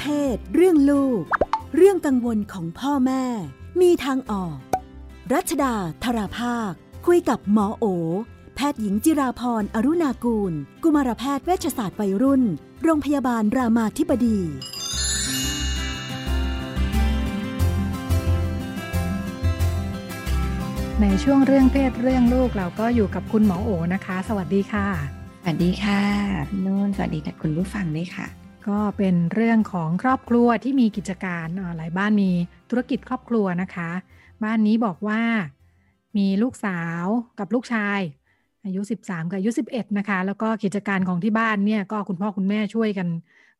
เพศ เรื่องลูก เรื่องกังวลของพ่อแม่ มีทางออก รัชดาธราภาค คุยกับหมอโอ แพทย์หญิงจิราพรอรุณากูล กุมารแพทย์เวชศาสตร์วัยรุ่น โรงพยาบาลรามาธิบดีในช่วงเรื่องเพศเรื่องลูกเราก็อยู่กับคุณหมอโอนะคะ สวัสดีค่ะ สวัสดีค่ะพี่นุ่นสวัสดีกับคุณผู้ฟังด้วยค่ะ ก็เป็นเรื่องของครอบครัวที่มีกิจการหลายบ้านมีธุรกิจครอบครัวนะคะ บ้านนี้บอกว่ามีลูกสาวกับลูกชาย อายุ 13 กับอายุ 11 นะคะ แล้วก็กิจการของที่บ้านเนี่ยก็คุณพ่อคุณแม่ช่วยกัน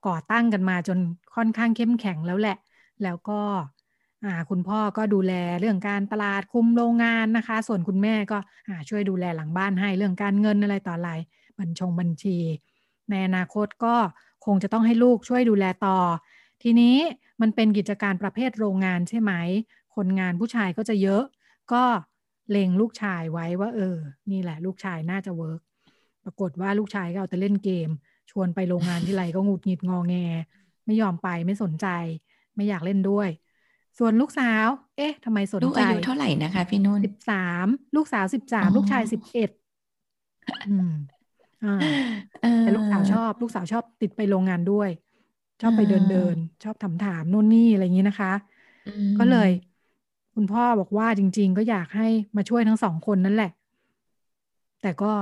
ก่อตั้งกันมาจนค่อนข้างเข้มแข็งแล้วแหละ แล้วก็คุณพ่อก็ดูแลเรื่องการตลาดคุมโรงงานนะคะ ส่วนคุณแม่ก็ช่วยดูแลหลังบ้านให้เรื่องการเงินอะไรต่ออะไรบัญชงบัญชี ในอนาคตก็ คงจะต้องให้ลูกช่วยดูแลต่อ ทีนี้มันเป็นกิจการประเภทโรงงานใช่ไหม คนงานผู้ชายก็จะเยอะ ก็เล็งลูกชายไว้ว่า เออ นี่แหละ ลูกชายน่าจะเวิร์กปรากฏว่าลูกชายก็เอาแต่เล่นเกม ชวนไปโรงงานที่ไรก็หงุดหงิดงอแง ไม่ยอมไปไม่สนใจ ไม่อยากเล่นด้วย ส่วนลูกสาว เอ๊ะทำไมสนลูกใจอายุเท่าไหร่นะคะ พี่นุ่นสิบสามลูกสาวสิบสามอ๋อลูกชายสิบเอ็ดอืมอ่าเออ แต่ลูกสาวชอบ ลูกสาวชอบติดไปโรงงานด้วย ชอบไปอ่าเดินเดิน ชอบถามถามนู่นนี่อะไรอย่างนี้นะคะอืมก็เลย คุณพ่อบอกว่าจริง ๆ ก็อยากให้มาช่วยทั้งสองคนนั่นแหละ แต่ก็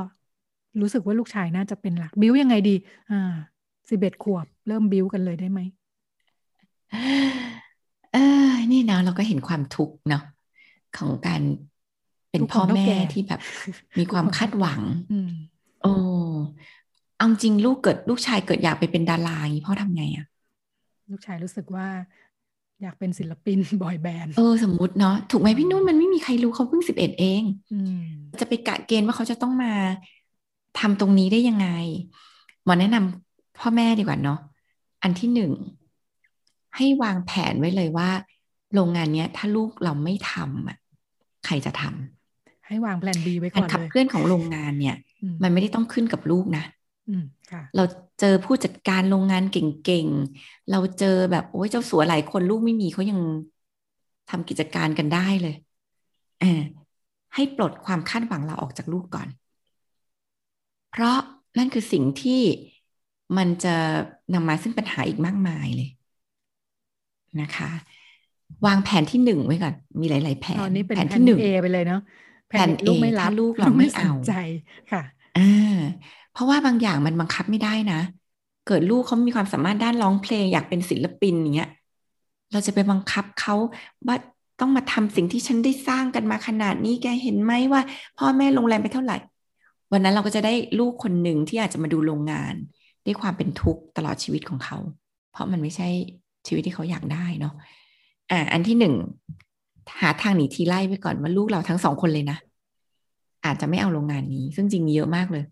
รู้สึกว่าลูกชายน่าจะเป็นหลัก บิ้วยังไงดี อ่าสิบเอ็ดขวบ เริ่มบิ้วกันเลยได้ไหมเออ นี่เนาะเราก็เห็นความทุกข์เนาะของการเป็นทุกข์พ่อของเท่าแม่แก่ที่แบบ มีความคาดหวังอืม โอ้เอาจริงลูกเกิดลูกชายเกิดอยากไปเป็นดาราอย่างนี้พ่อทำไงอะลูกชายรู้สึกว่าอยากเป็นศิลปินบอยแบนด์เออสมมุติเนาะถูกไหมพี่นุ่นมันไม่มีใครรู้เขาเพิ่งสิบเอ็ดเองอืมจะไปกะเกณฑ์ว่าเขาจะต้องมาทำตรงนี้ได้ยังไงหมอแนะนำพ่อแม่ดีกว่าเนาะอันที่หนึ่งให้วางแผนไว้เลยว่า โรงงานเนี้ย ถ้าลูกเราไม่ทำอะใครจะทำ ให้วางแผน B ไว้ก่การอนขับเลยเคลื่อนของโรงงานเนี่ยอืมมันไม่ได้ต้องขึ้นกับลูกนะอืมค่ะเราเจอผู้จัดการโรงงานเก่งๆ เราเจอแบบโอ้ยเจ้าสัวหลายคนลูกไม่มีเขายังทำกิจการกันได้เลยเออให้ปลดความคาดหวังเราออกจากลูกก่อน เพราะนั่นคือสิ่งที่มันจะนำมาซึ่งปัญหาอีกมากมายเลยนะคะ วางแผนที่หนึ่งไว้ก่อน มีหลาย ๆ แผนตอนนี้เป็นแผนแผนที่หนึ่งเอไปเลยเนาะ แผน B ลูก A ไม่รับถ้าลูกเราไม่สนเอาใจค่ะอ่าเพราะว่าบางอย่างมันบังคับไม่ได้นะ เกิดลูกเขามีความสามารถด้านร้องเพลงอยากเป็นศิลปินอย่างเงี้ยเราจะไปบังคับเขาว่าต้องมาทำสิ่งที่ฉันได้สร้างกันมาขนาดนี้แกเห็นไหมว่า พ่อแม่ลงแรงไปเท่าไหร่ วันนั้นเราก็จะได้ลูกคนหนึ่งที่อาจจะมาดูโรงงานด้วยความเป็นทุกข์ตลอดชีวิตของเขา เพราะมันไม่ใช่ชีวิตที่เขาอยากได้เนาะอ่าอันที่หนึ่ง หาทางหนีทีไล่ไปก่อนว่าลูกเราทั้งสองคนเลยนะ อาจจะไม่เอาโรงงานนี้ ซึ่งจริงมีเยอะมากเลย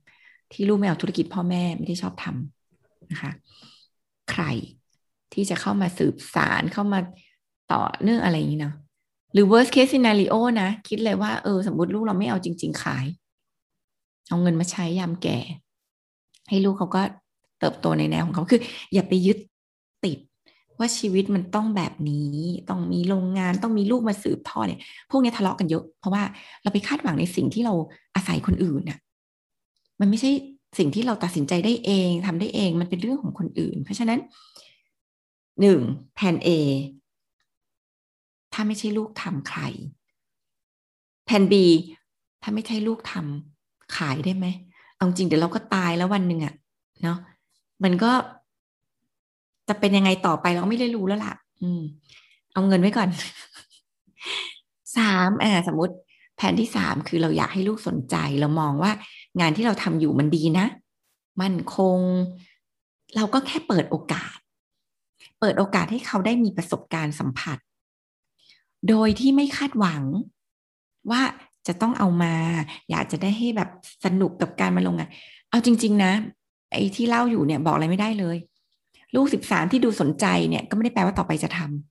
ที่ลูกไม่เอาธุรกิจพ่อแม่ไม่ได้ชอบทำนะคะ ใครที่จะเข้ามาสืบสารเข้ามาต่อเนื่องอะไรอย่างนี้เนาะหรือ worst case scenario นะ คิดเลยว่าเออสมมติลูกเราไม่เอาจริง ๆ ขาย เอาเงินมาใช้ยามแก่ ให้ลูกเขาก็เติบโตในแนวของเขาคือ อย่าไปยึด ว่าชีวิตมันต้องแบบนี้ ต้องมีโรงงานต้องมีลูกมาสืบทอดเนี่ย พวกนี้ทะเลาะกันเยอะ เพราะว่าเราไปคาดหวังในสิ่งที่เราอาศัยคนอื่นน่ะ มันไม่ใช่สิ่งที่เราตัดสินใจได้เองทำได้เองมันเป็นเรื่องของคนอื่น เพราะฉะนั้นหนึ่งแผน A ถ้าไม่ใช่ลูกทำใครแผน B ถ้าไม่ใช่ลูกทำขายได้ไหมเอาจริงเดี๋ยวเราก็ตายแล้ววันหนึ่งอะเนาะมันก็ จะเป็นยังไงต่อไปเราไม่ได้รู้แล้วล่ะ อืม เอาเงินไว้ก่อนสามอ่าสมมติแผนที่สามคือเราอยากให้ลูกสนใจ เรามองว่างานที่เราทำอยู่มันดีนะ มั่นคง เราก็แค่เปิดโอกาส เปิดโอกาสให้เขาได้มีประสบการณ์สัมผัส โดยที่ไม่คาดหวังว่าจะต้องเอามา อยากจะได้ให้แบบสนุกกับการมาลงงาน เอาจริง ๆ นะ ไอ้ที่เล่าอยู่เนี่ยบอกอะไรไม่ได้เลย ลูกสิบสามที่ดูสนใจเนี่ยก็ไม่ได้แปลว่าต่อไปจะทำ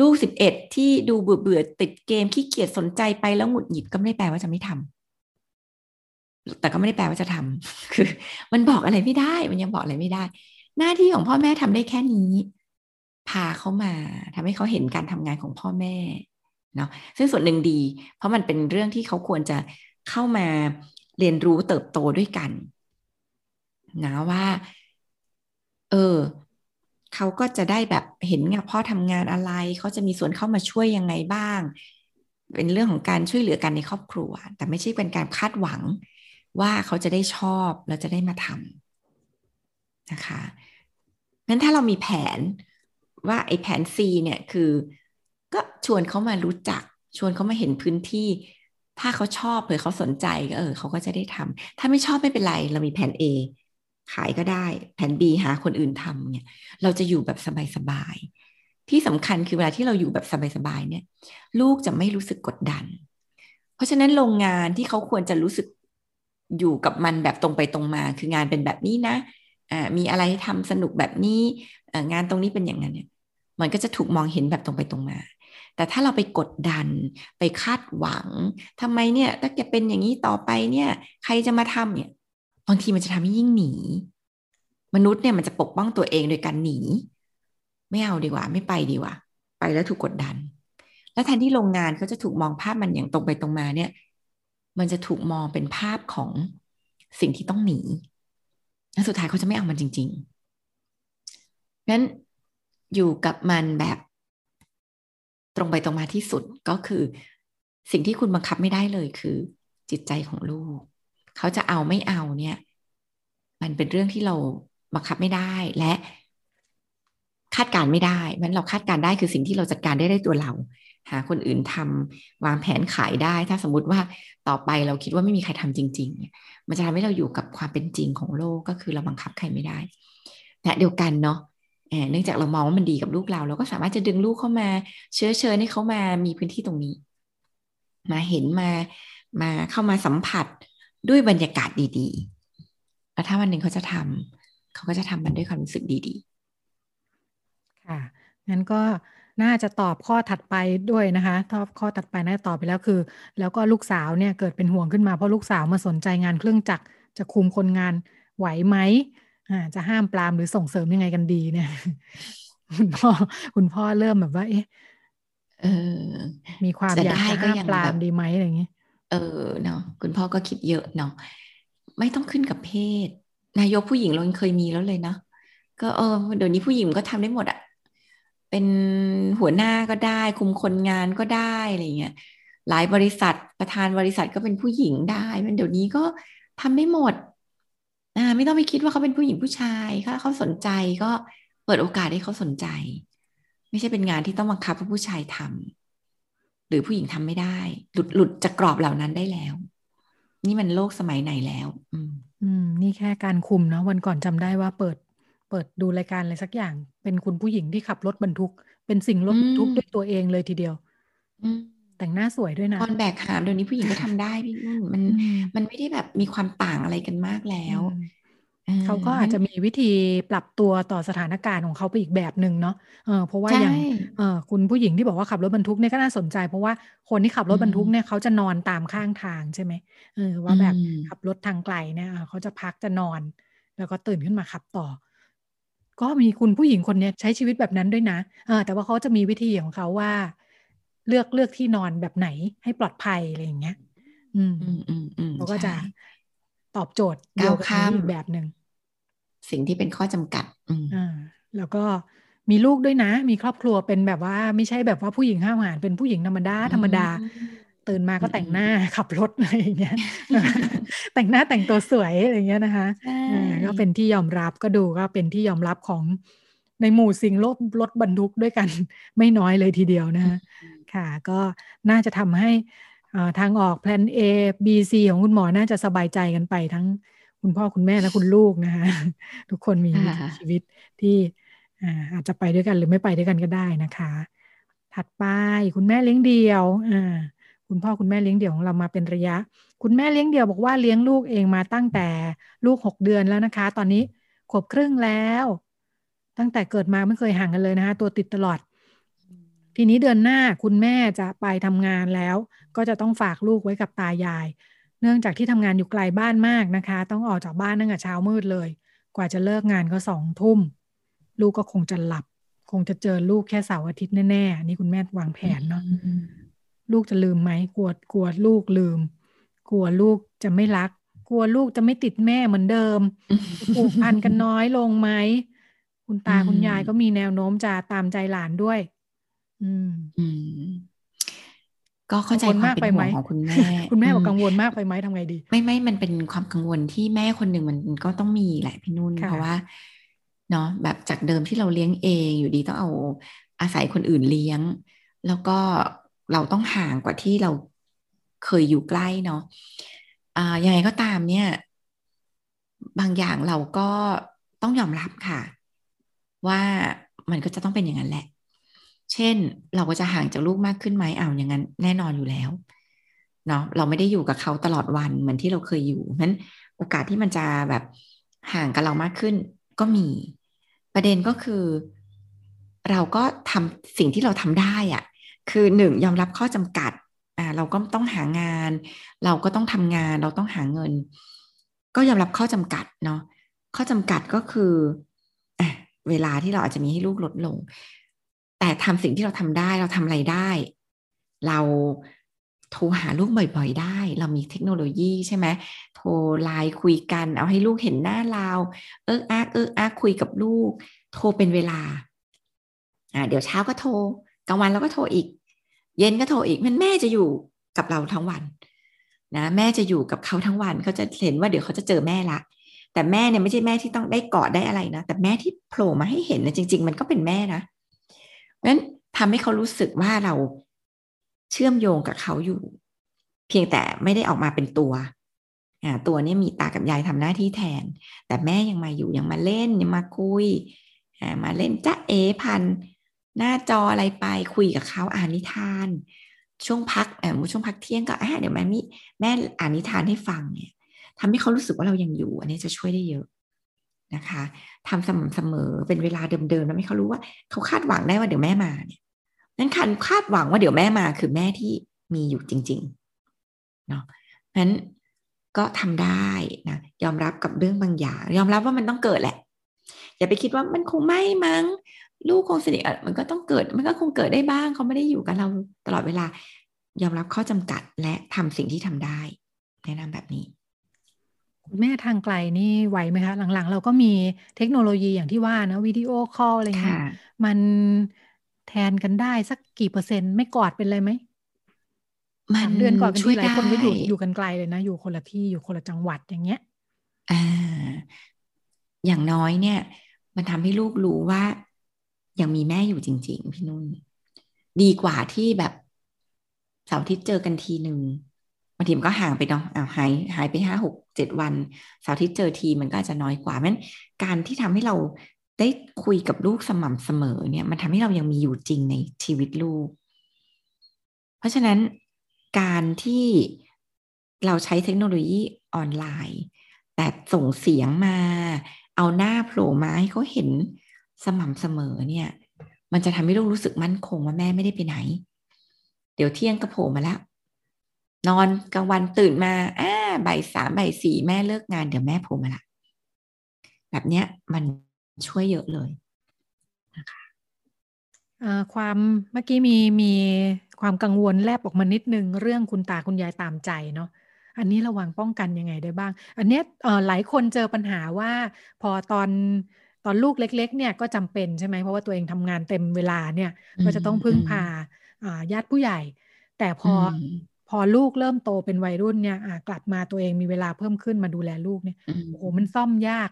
ลูกสิบเอ็ดที่ดูเบื่อเบื่อติดเกมขี้เกียจสนใจไปแล้วหงุดหงิดก็ไม่ได้แปลว่าจะไม่ทำแต่ก็ไม่ได้แปลว่าจะทำคือ มันบอกอะไรไม่ได้ มันยังบอกอะไรไม่ได้ หน้าที่ของพ่อแม่ทำได้แค่นี้ พาเขามาทำให้เขาเห็นการทำงานของพ่อแม่เนาะซึ่งส่วนหนึ่งดี เพราะมันเป็นเรื่องที่เขาควรจะเข้ามาเรียนรู้เติบโตด้วยกันนะว่า เออเขาก็จะได้แบบเห็นไงพ่อทำงานอะไรเขาจะมีส่วนเข้ามาช่วยยังไงบ้าง เป็นเรื่องของการช่วยเหลือกันในครอบครัว แต่ไม่ใช่เป็นการคาดหวังว่าเขาจะได้ชอบแล้วจะได้มาทำนะคะงั้นถ้าเรามีแผนว่าไอ้แผน C เนี่ยคือ ก็ชวนเขามารู้จัก ชวนเขามาเห็นพื้นที่ ถ้าเขาชอบหรือเขาสนใจก็เออเขาก็จะได้ทำถ้าไม่ชอบไม่เป็นไร เรามีแผน A ขายก็ได้ แผน B หาคนอื่นทำเนี่ย เราจะอยู่แบบสบายๆที่สำคัญคือเวลาที่เราอยู่แบบสบายๆเนี่ย ลูกจะไม่รู้สึกกดดัน เพราะฉะนั้นโรงงานที่เขาควรจะรู้สึกอยู่กับมันแบบตรงไปตรงมา คืองานเป็นแบบนี้นะอ่ามีอะไรทำสนุกแบบนี้งานตรงนี้เป็นอย่างนั้นเนี่ย มันก็จะถูกมองเห็นแบบตรงไปตรงมา แต่ถ้าเราไปกดดันไปคาดหวังทำไมเนี่ย ถ้าแกเป็นอย่างนี้ต่อไปเนี่ย ใครจะมาทำเนี่ยางทีมันจะทำให้ยิ่งหนี มนุษย์เนี่ยมันจะปกป้องตัวเองโดยการหนี ไม่เอาดีกว่า ไม่ไปดีกว่า ไปแล้วถูกกดดัน แล้วแทนที่โรงงานเขาจะถูกมองภาพมันอย่างตรงไปตรงมาเนี่ย มันจะถูกมองเป็นภาพของสิ่งที่ต้องหนีและสุดท้ายเขาจะไม่เอามันจริงๆนั้นอยู่กับมันแบบตรงไปตรงมาที่สุดก็คือ สิ่งที่คุณบังคับไม่ได้เลยคือ จิตใจของลูก เขาจะเอาไม่เอาเนี่ย มันเป็นเรื่องที่เราบังคับไม่ได้และคาดการไม่ได้ มันเราคาดการได้คือสิ่งที่เราจัดการได้ได้ตัวเรา หาคนอื่นทำวางแผนขายได้ ถ้าสมมติว่าต่อไปเราคิดว่าไม่มีใครทำจริงๆมันจะทำให้เราอยู่กับความเป็นจริงของโลกก็คือเราบังคับใครไม่ได้แต่เดียวกันเนาะเนื่องจากเรามองว่ามันดีกับลูกเรา เราก็สามารถจะดึงลูกเข้ามา เชื้อเชิญให้เขามามีพื้นที่ตรงนี้ มาเห็นมามาเข้ามาสัมผัส ด้วยบรรยากาศดีๆ แล้วถ้าวันหนึ่งเขาจะทำเขาก็จะทำมันด้วยความรู้สึกดีๆ ค่ะ งั้นก็น่าจะตอบข้อถัดไปด้วยนะคะตอบข้อถัดไปน่าจะตอบไปแล้วคือ แล้วก็ลูกสาวเนี่ยเกิดเป็นห่วงขึ้นมาเพราะลูกสาวมาสนใจงานเครื่องจักรจะคุมคนงานไหวไหมอ่าจะห้ามปรามหรือส่งเสริมยังไงกันดีเนี่ย คุณพ่อคุณพ่อเริ่มแบบว่า เอ๊ะเออมีความอยากจะห้ามปรามดีไหมอะไรอย่างนี้ เออเนาะคุณพ่อก็คิดเยอะเนาะไม่ต้องขึ้นกับเพศ นายกผู้หญิงเราเคยมีแล้วเลยเนาะก็เออเดี๋ยวนี้ผู้หญิงก็ทำได้หมดอะเป็นหัวหน้าก็ได้ คุมคนงานก็ได้อะไรเงี้ยหลายบริษัทประธานบริษัทก็เป็นผู้หญิงได้ มันเดี๋ยวนี้ก็ทำได้หมดอ่าไม่ต้องไปคิดว่าเขาเป็นผู้หญิงผู้ชายถ้าเขาสนใจก็เปิดโอกาสให้เขาสนใจ ไม่ใช่เป็นงานที่ต้องบังคับให้ผู้ชายทำ หรือผู้หญิงทำไม่ได้ หลุดหลุดจากกรอบเหล่านั้นได้แล้ว นี่มันโลกสมัยไหนแล้ว อืมอืมนี่แค่การคุมนะวันก่อนจำได้ว่าเปิด เปิดดูรายการอะไรสักอย่าง เป็นคุณผู้หญิงที่ขับรถบรรทุก เป็นสิ่งรถบรรทุกด้วยตัวเองเลยทีเดียว อืมแต่งหน้าสวยด้วยนะตอนแบกหามเดี๋ยวนี้ผู้หญิงก็ทำได้พี่นุ่นมันมันไม่ได้แบบมีความต่างอะไรกันมากแล้ว เขาก็อาจจะมีวิธีปรับตัวต่อสถานการณ์ของเขาไปอีกแบบหนึ่งเนาะเออเพราะว่าอย่างเออคุณผู้หญิงที่บอกว่าขับรถบรรทุกเนี่ยก็น่าสนใจ เพราะว่าคนที่ขับรถบรรทุกเนี่ยเขาจะนอนตามข้างทางใช่ไหมเออว่าแบบขับรถทางไกลเนี่ยเขาจะพักจะนอน แล้วก็ตื่นขึ้นมาขับต่อ ก็มีคุณผู้หญิงคนนี้ใช้ชีวิตแบบนั้นด้วยนะเออแต่ว่าเขาจะมีวิธีของเขาว่า เลือกเลือกที่นอนแบบไหนให้ปลอดภัยอะไรอย่างเงี้ย อืมอืมอืมเขาก็จะตอบโจทย์เดียวกันอีกแบบหนึ่ง สิ่งที่เป็นข้อจำกัดอ่าแล้วก็มีลูกด้วยนะ มีครอบครัวเป็นแบบว่าไม่ใช่แบบว่าผู้หญิงห้าวหาญเป็นผู้หญิงธรรมดาธรรมดา ตื่นมาก็แต่งหน้าขับรถอะไรอย่างเงี้ย แต่งหน้าแต่งตัวสวยอะไรเงี้ยนะคะก็เป็นที่ยอมรับก็ดูก็เป็นที่ยอมรับของในหมู่สิ่งรถรถบรรทุกด้วยกันไม่น้อยเลยทีเดียวนะค่ะ ก็น่าจะทำให้ทางออกแพลน A B C ของคุณหมอน่าจะสบายใจกันไปทั้ง คุณพ่อคุณแม่และคุณลูกนะคะทุกคนมีชีวิตที่อาจจะไปด้วยกันหรือไม่ไปด้วยกันก็ได้นะคะ ถัดไปคุณแม่เลี้ยงเดี่ยวคุณพ่อคุณแม่เลี้ยงเดี่ยวของเรามาเป็นระยะ คุณแม่เลี้ยงเดี่ยวบอกว่าเลี้ยงลูกเองมาตั้งแต่ลูกหกเดือนแล้วนะคะ ตอนนี้ขวบครึ่งแล้ว ตั้งแต่เกิดมาไม่เคยห่างกันเลยนะคะตัวติดตลอด ทีนี้เดือนหน้าคุณแม่จะไปทำงานแล้ว ก็จะต้องฝากลูกไว้กับตายาย เนื่องจากที่ทำงานอยู่ไกลบ้านมากนะคะ ต้องออกจากบ้านตั้งแต่เช้ามืดเลย กว่าจะเลิกงานก็สองทุ่ม ลูกก็คงจะหลับ คงจะเจอลูกแค่เสาร์อาทิตย์แน่ๆอันนี่คุณแม่วางแผนเนาะลูกจะลืมไหมกลัวกลัวลูกลืม กลัวลูกจะไม่รัก กลัวลูกจะไม่ติดแม่เหมือนเดิมผูกพันกันน้อยลงไหมคุณตาคุณยายก็มีแนวโน้มจะตามใจหลานด้วย อืมอืม ก็เข้าใจความเป็นห่วงของคุณแม่ คุณแม่บอกกังวลมากไปไหมทำไงดี ไม่ไม่มันเป็นความกังวลที่แม่คนหนึ่งมันก็ต้องมีแหละพี่นุ่นเพราะว่าเนาะแบบจากเดิมที่เราเลี้ยงเองอยู่ดีต้องเอาอาศัยคนอื่นเลี้ยง แล้วก็เราต้องห่างกว่าที่เราเคยอยู่ใกล้เนาะอ่ายังไงก็ตามเนี่ย บางอย่างเราก็ต้องยอมรับค่ะ ว่ามันก็จะต้องเป็นอย่างนั้นแหละ เช่นเราก็จะห่างจากลูกมากขึ้นไหมอ้าวอย่างนั้นแน่นอนอยู่แล้วเนาะเราไม่ได้อยู่กับเขาตลอดวันเหมือนที่เราเคยอยู่นั้นโอกาสที่มันจะแบบห่างกับเรามากขึ้นก็มี ประเด็นก็คือ เราก็ทำสิ่งที่เราทำได้อะคือหนึ่งยอมรับข้อจำกัดอ่าเราก็ต้องหางาน เราก็ต้องทำงานเราต้องหาเงิน ก็ยอมรับข้อจำกัดเนาะข้อจำกัดก็คืออะเวลาที่เราอาจจะมีให้ลูกลดลง แต่ทำสิ่งที่เราทำได้เราทำอะไรได้ เราโทรหาลูกบ่อย ๆ ได้ เรามีเทคโนโลยีใช่ไหมโทรไลน์คุยกันเอาให้ลูกเห็นหน้าเรา เอออาเอออาคุยกับลูก โทรเป็นเวลาอ่าเดี๋ยวเช้าก็โทรกลางวันเราก็โทรอีก เย็นก็โทรอีกมันแม่จะอยู่กับเราทั้งวันนะแม่จะอยู่กับเขาทั้งวันเขาจะเห็นว่าเดี๋ยวเขาจะเจอแม่ละ แต่แม่เนี่ยไม่ใช่แม่ที่ต้องได้กอดได้อะไรนะ แต่แม่ที่โผล่มาให้เห็นนะจริง ๆ มันก็เป็นแม่นะ เพราะฉะนั้นทำให้เขารู้สึกว่าเราเชื่อมโยงกับเขาอยู่ เพียงแต่ไม่ได้ออกมาเป็นตัวตัวนี้มีตากับยายทำหน้าที่แทน แต่แม่ยังมาอยู่ยังมาเล่นยังมาคุยมาเล่นจ้าเอพันหน้าจออะไรไปคุยกับเขาอ่านนิทาน ช่วงพักเออช่วงพักเที่ยงก็อ่าเดี๋ยวแม่มีแม่อ่านนิทานให้ฟังเนี่ยทำให้เขารู้สึกว่าเรายังอยู่ อันนี้จะช่วยได้เยอะ นะคะทำสม่ำเสมอเป็นเวลาเดิมๆแล้วให้เขารู้ว่าเขาคาดหวังได้ว่าเดี๋ยวแม่มาเนี่ยนั้นคันคาดหวังว่าเดี๋ยวแม่มาคือแม่ที่มีอยู่จริงๆเนาะนั้นก็ทำได้นะยอมรับกับเรื่องบางอย่าง ยอมรับว่ามันต้องเกิดแหละ อย่าไปคิดว่ามันคงไม่มั้ง ลูกคงสนิทมันก็ต้องเกิด มันก็คงเกิดได้บ้างเขาไม่ได้อยู่กับเราตลอดเวลา ยอมรับข้อจำกัดและทำสิ่งที่ทำได้ แนะนำแบบนี้ คุณแม่ทางไกลนี่ไหวไหมคะ หลังๆ เราก็มีเทคโนโลยีอย่างที่ว่านะวิดีโอคอลอะไรเงี้ยมันแทนกันได้สักกี่เปอร์เซ็นต์ ไม่กอดเป็นเลยไหมมันเดือนก่อนกันที่หลายคนไม่อยู่อยู่กันไกลเลยนะ อยู่คนละที่อยู่คนละจังหวัดอย่างเงี้ยอ่าอย่างน้อยเนี่ย มันทำให้ลูกรู้ว่า ยังมีแม่อยู่จริง ๆ พี่นุ่น ดีกว่าที่แบบเสาร์อาทิตย์เจอกันทีหนึ่งบางทีมันก็ห่างไปเนาะอ้าวหายหายไปห้าหกเจ็ดวันเสาร์อาทิตเจอทีมันก็อาจจะน้อยกว่ามันการที่ทำให้เราได้คุยกับลูกสม่ำเสมอเนี่ยมันทำให้เรายังมีอยู่จริงในชีวิตลูก เพราะฉะนั้นการที่เราใช้เทคโนโลยีออนไลน์ แต่ส่งเสียงมา เอาหน้าโผล่มาให้เขาเห็นสม่ำเสมอเนี่ย มันจะทำให้ลูกรู้สึกมั่นคงว่าแม่ไม่ได้ไปไหน เดี๋ยวเที่ยงก็โผล่มาแล้ว นอนกลางวันตื่นมาอ่าบ่ายสามบ่ายสี่แม่เลิกงานเดี๋ยวแม่โผล่มาละแบบเนี้ยมันช่วยเยอะเลยนะคะความเมื่อกี้มีมีความกังวลแลบออกมานิดนึง เรื่องคุณตาคุณยายตามใจเนาะอันนี้ระวังป้องกันยังไงได้บ้าง อันเนี้ยหลายคนเจอปัญหาว่า พอตอนตอนลูกเล็ก ๆ เนี่ยก็จำเป็นใช่ไหมเพราะว่าตัวเองทำงานเต็มเวลาเนี่ย ก็จะต้องพึ่งพาญาติผู้ใหญ่ แต่พอ พอลูกเริ่มโตเป็นวัยรุ่นเนี่ยกลับมาตัวเองมีเวลาเพิ่มขึ้นมาดูแลลูกเนี่ยโอ้โหมันซ่อมยาก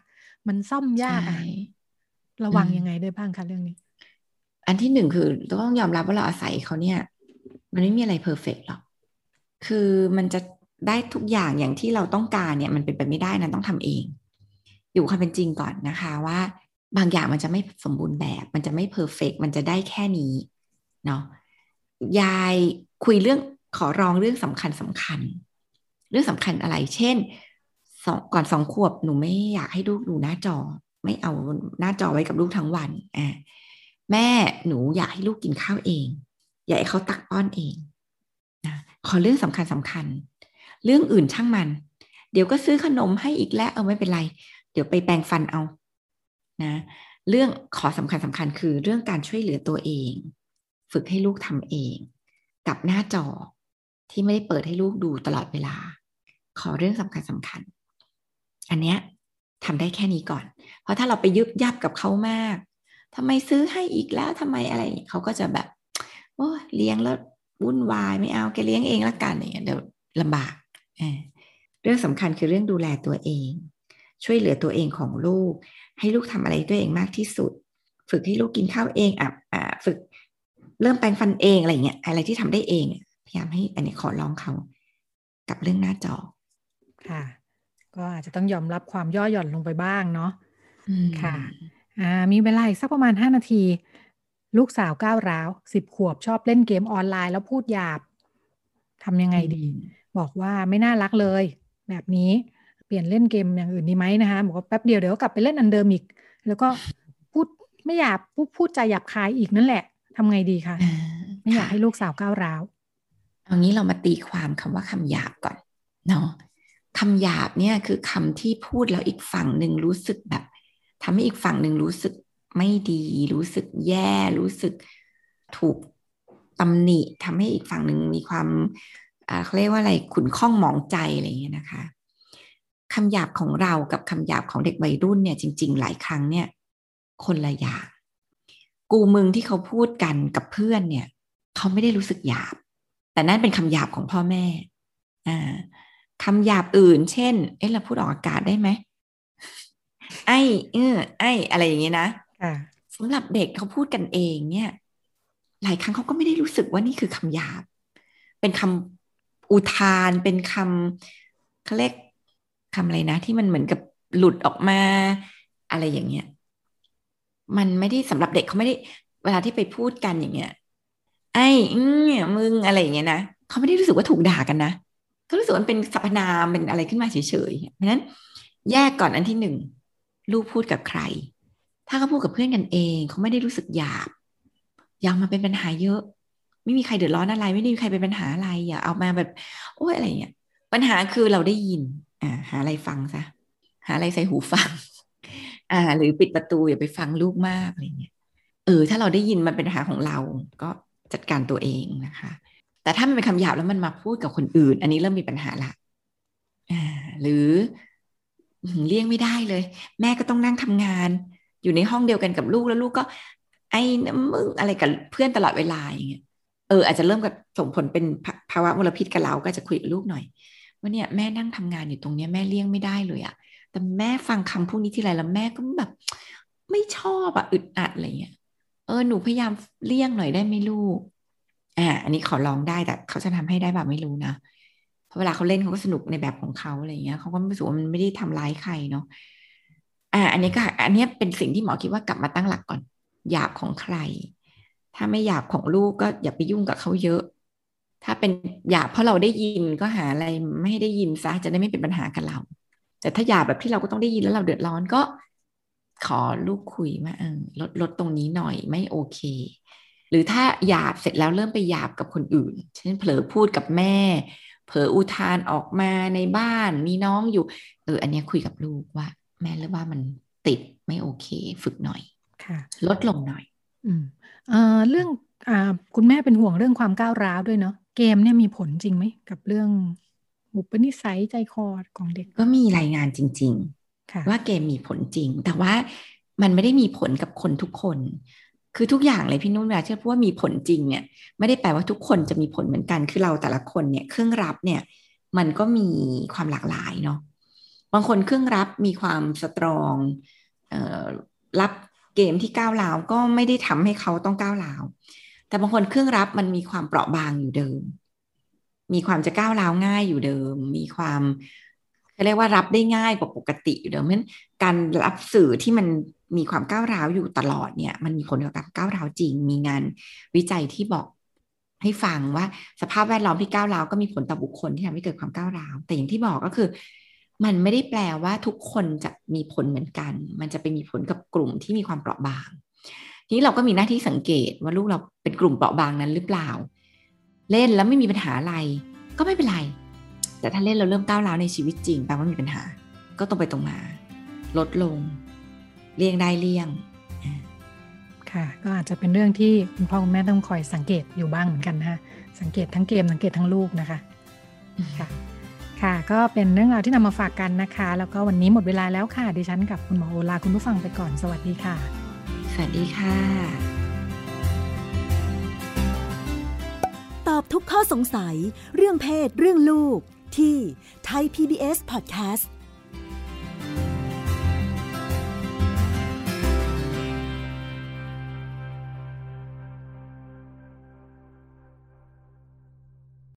มันซ่อมยากระวังยังไงได้บ้างคะเรื่องนี้ อันที่หนึ่งคือต้องยอมรับว่าเราอาศัยเขาเนี่ย มันไม่มีอะไรเพอร์เฟกหรอกคือมันจะได้ทุกอย่างอย่างที่เราต้องการเนี่ย มันเป็นไปไม่ได้นะต้องทำเอง อยู่ความเป็นจริงก่อนนะคะว่า บางอย่างมันจะไม่สมบูรณ์แบบ มันจะไม่เพอร์เฟกมันจะได้แค่นี้เนาะยายคุยเรื่อง ขอร้องเรื่องสำคัญสำคัญ เรื่องสำคัญอะไร เช่นสองก่อนสองขวบหนูไม่อยากให้ลูกดูหน้าจอ ไม่เอาหน้าจอไว้กับลูกทั้งวันอ่าแม่หนูอยากให้ลูกกินข้าวเอง อยากให้เขาตักป้อนเองนะขอเรื่องสำคัญสำคัญ เรื่องอื่นช่างมัน เดี๋ยวก็ซื้อขนมให้อีกแล้วเออไม่เป็นไร เดี๋ยวไปแปรงฟันเอานะเรื่องขอสำคัญสำคัญคือเรื่องการช่วยเหลือตัวเอง ฝึกให้ลูกทำเอง กับหน้าจอ ที่ไม่ได้เปิดให้ลูกดูตลอดเวลา ขอเรื่องสำคัญสำคัญ อันเนี้ยทำได้แค่นี้ก่อน เพราะถ้าเราไปยึบยับกับเขามากทำไมซื้อให้อีกแล้วทำไมอะไรเขาก็จะแบบโอ้เลี้ยงแล้ววุ่นวายไม่เอาแกเลี้ยงเองละกันเนี่ยเดี๋ยวลำบากเรื่องสำคัญคือเรื่องดูแลตัวเอง ช่วยเหลือตัวเองของลูก ให้ลูกทำอะไรตัวเองมากที่สุด ฝึกให้ลูกกินข้าวเองอะฝึกเริ่มแปรงฟันเองอะไรเงี้ยอะไรที่ทำได้เอง ยายามให้อันนี้ขอลองเขากับเรื่องหน้าจอค่ะ ก็อาจจะต้องยอมรับความย่อหย่อนลงไปบ้างเนาะค่ะอ่ามีเวลาอีกสักประมาณห้านาที ลูกสาวก้าวร้าวสิบขวบชอบเล่นเกมออนไลน์แล้วพูดหยาบทำยังไงดี บอกว่าไม่น่ารักเลย แบบนี้เปลี่ยนเล่นเกมอย่างอื่นดีไหมนะคะบอกว่าแป๊บเดียวเดี๋ยวกลับไปเล่นอันเดิมอีก แล้วก็พูดไม่หยาบพูดพูดใจหยาบคายอีกนั่นแหละทำไงดีคะไม่อยากให้ลูกสาวก้าวร้าว เอางี้เรามาตีความคำว่าคำหยาบก่อนเนาะคำหยาบเนี่ยคือคำที่พูดแล้วอีกฝั่งหนึ่งรู้สึกแบบทำให้อีกฝั่งหนึ่งรู้สึกไม่ดี รู้สึกแย่รู้สึกถูกตำหนิทำให้อีกฝั่งหนึ่งมีความเขาเรียกว่าอะไรขุนข้องหมองใจอะไรอย่างเงี้ยนะคะคำหยาบของเรากับคำหยาบของเด็กวัยรุ่นเนี่ยจริง ๆ หลายครั้งเนี่ย คนละอย่างกูมึงที่เขาพูดกันกับเพื่อนเนี่ย เขาไม่ได้รู้สึกหยาบ แต่นั่นเป็นคำหยาบของพ่อแม่อ่าคำหยาบอื่น เช่น เอ๊ะเราพูดออกอากาศได้ไหมไอ้เออไอ้อะไรอย่างเงี้ยนะสำหรับเด็กเขาพูดกันเองเนี่ย หลายครั้งเขาก็ไม่ได้รู้สึกว่านี่คือคำหยาบ เป็นคำอุทานเป็นคำเขาเรียกคำอะไรนะ ที่มันเหมือนกับหลุดออกมาอะไรอย่างเงี้ย มันไม่ได้สำหรับเด็กเขาไม่ได้ เวลาที่ไปพูดกันอย่างเงี้ย ไอ้เนี่ยมึงอะไรอย่างเงี้ยนะเขาไม่ได้รู้สึกว่าถูกด่ากันนะเขารู้สึกว่าเป็นสรรพนามเป็นอะไรขึ้นมาเฉยๆเพราะนั้นแยกก่อนอันที่หนึ่งลูกพูดกับใคร ถ้าเขาพูดกับเพื่อนกันเองเขาไม่ได้รู้สึกหยาบอยากมาเป็นปัญหาเยอะ ไม่มีใครเดือดร้อนอะไร ไม่ได้มีใครเป็นปัญหาอะไรอย่าเอามาแบบ โอ้ยอะไรเงี้ยปัญหาคือเราได้ยิน อ่า หาอะไรฟังซะหาอะไรใส่หูฟัง อ่า หรือปิดประตูอย่าไปฟังลูกมากอะไรเงี้ยเออถ้าเราได้ยินมันเป็นปัญหาของเราก็ จัดการตัวเองนะคะ แต่ถ้ามันเป็นคำหยาบแล้วมันมาพูดกับคนอื่น อันนี้เริ่มมีปัญหาละหรือเลี่ยงไม่ได้เลย แม่ก็ต้องนั่งทำงาน อยู่ในห้องเดียวกันกับลูกแล้วลูกก็ ไอ้น้ำมึงอะไรกับเพื่อนตลอดเวลาอย่างเงี้ยเอออาจจะเริ่มกับส่งผลเป็นภาวะมลพิษกับเราก็จะคุยกับลูกหน่อยว่าเนี่ยแม่นั่งทำงานอยู่ตรงเนี้ยแม่เลี่ยงไม่ได้เลยอะแต่แม่ฟังคำพวกนี้ทีไรแล้วแม่ก็แบบ ไม่ชอบอะอึดอัดอะไรเงี้ย เออหนูพยายามเลี่ยงหน่อยได้ไหมลูกอ่าอันนี้ขอลองได้แต่เขาจะทำให้ได้แบบไม่รู้นะพราะเวลาเขาเล่นเขาก็สนุกในแบบของเขาอะไรเงี้ยเขาก็ไม่รู้สึกว่ามันไม่ได้ทำร้ายใครเนาะอ่า อันนี้ก็ อันนี้เป็นสิ่งที่หมอคิดว่ากลับมาตั้งหลักก่อนหยาบของใคร ถ้าไม่หยาบของลูกก็อย่าไปยุ่งกับเขาเยอะ ถ้าเป็นหยาบเพราะเราได้ยินก็หาอะไรไม่ให้ได้ยินซะจะได้ไม่เป็นปัญหากับเรา แต่ถ้าหยาบแบบที่เราก็ต้องได้ยินแล้วเราเดือดร้อนก็ ขอลูกคุยมาเออลดลดตรงนี้หน่อยไม่โอเค หรือถ้าหยาบเสร็จแล้วเริ่มไปหยาบกับคนอื่น เช่นเผลอพูดกับแม่ เผลออุทานออกมาในบ้านมีน้องอยู่ เออ อันนี้คุยกับลูกว่า แม่เรือว่ามันติดไม่โอเค ฝึกหน่อยค่ะ ลดลงหน่อย อืมเอ่อเรื่องอ่าคุณแม่เป็นห่วงเรื่องความก้าวร้าวด้วยเนาะเกมเนี่ยมีผลจริงไหมกับเรื่องอุปนิสัยใจคอของเด็กก็มีรายงานจริงๆ ว่าเกมมีผลจริง แต่ว่ามันไม่ได้มีผลกับคนทุกคน คือทุกอย่างเลยพี่นุ่นเวลาที่พูดว่ามีผลจริงเนี่ย ไม่ได้แปลว่าทุกคนจะมีผลเหมือนกัน คือเราแต่ละคนเนี่ยเครื่องรับเนี่ย มันก็มีความหลากหลายเนาะบางคนเครื่องรับมีความสตรองออรับเกมที่ก้าวร้าวก็ไม่ได้ทำให้เขาต้องก้าวร้าว แต่บางคนเครื่องรับมันมีความเปราะบางอยู่เดิม มีความจะก้าวร้าวง่ายอยู่เดิม มีความ เรียกว่ารับได้ง่ายกว่าปกติอยู่เดิมเพราะฉะนั้นการรับสื่อที่มันมีความก้าวร้าวอยู่ตลอดเนี่ย มันมีผลกับการก้าวร้าวจริง มีงานวิจัยที่บอกให้ฟังว่าสภาพแวดล้อมที่ก้าวร้าวก็มีผลต่อบุคคลที่ทำให้เกิดความก้าวร้าว แต่อย่างที่บอกก็คือ มันไม่ได้แปลว่าทุกคนจะมีผลเหมือนกัน มันจะไปมีผลกับกลุ่มที่มีความเปราะบางทีนี้เราก็มีหน้าที่สังเกตว่าลูกเราเป็นกลุ่มเปราะบางนั้นหรือเปล่า เล่นแล้วไม่มีปัญหาอะไร ก็ไม่เป็นไร แต่ถ้าเล่นเราเริ่มก้าวร้าวในชีวิตจริงแปลว่ามีปัญหา ก็ตรงไปตรงมา ลดลง เลี่ยงได้เลี่ยง ค่ะ ก็อาจจะเป็นเรื่องที่คุณพ่อคุณแม่ต้องคอยสังเกตอยู่บ้างเหมือนกันนะคะสังเกตทั้งเกมสังเกตทั้งลูกนะคะ ค่ะค่ะ ก็เป็นเรื่องราวที่นำมาฝากกันนะคะ แล้วก็วันนี้หมดเวลาแล้วค่ะ ดิฉันกับคุณหมอโอลาคุณผู้ฟังไปก่อน สวัสดีค่ะ สวัสดีค่ะ ตอบทุกข้อสงสัย เรื่องเพศ เรื่องลูก ที่ไ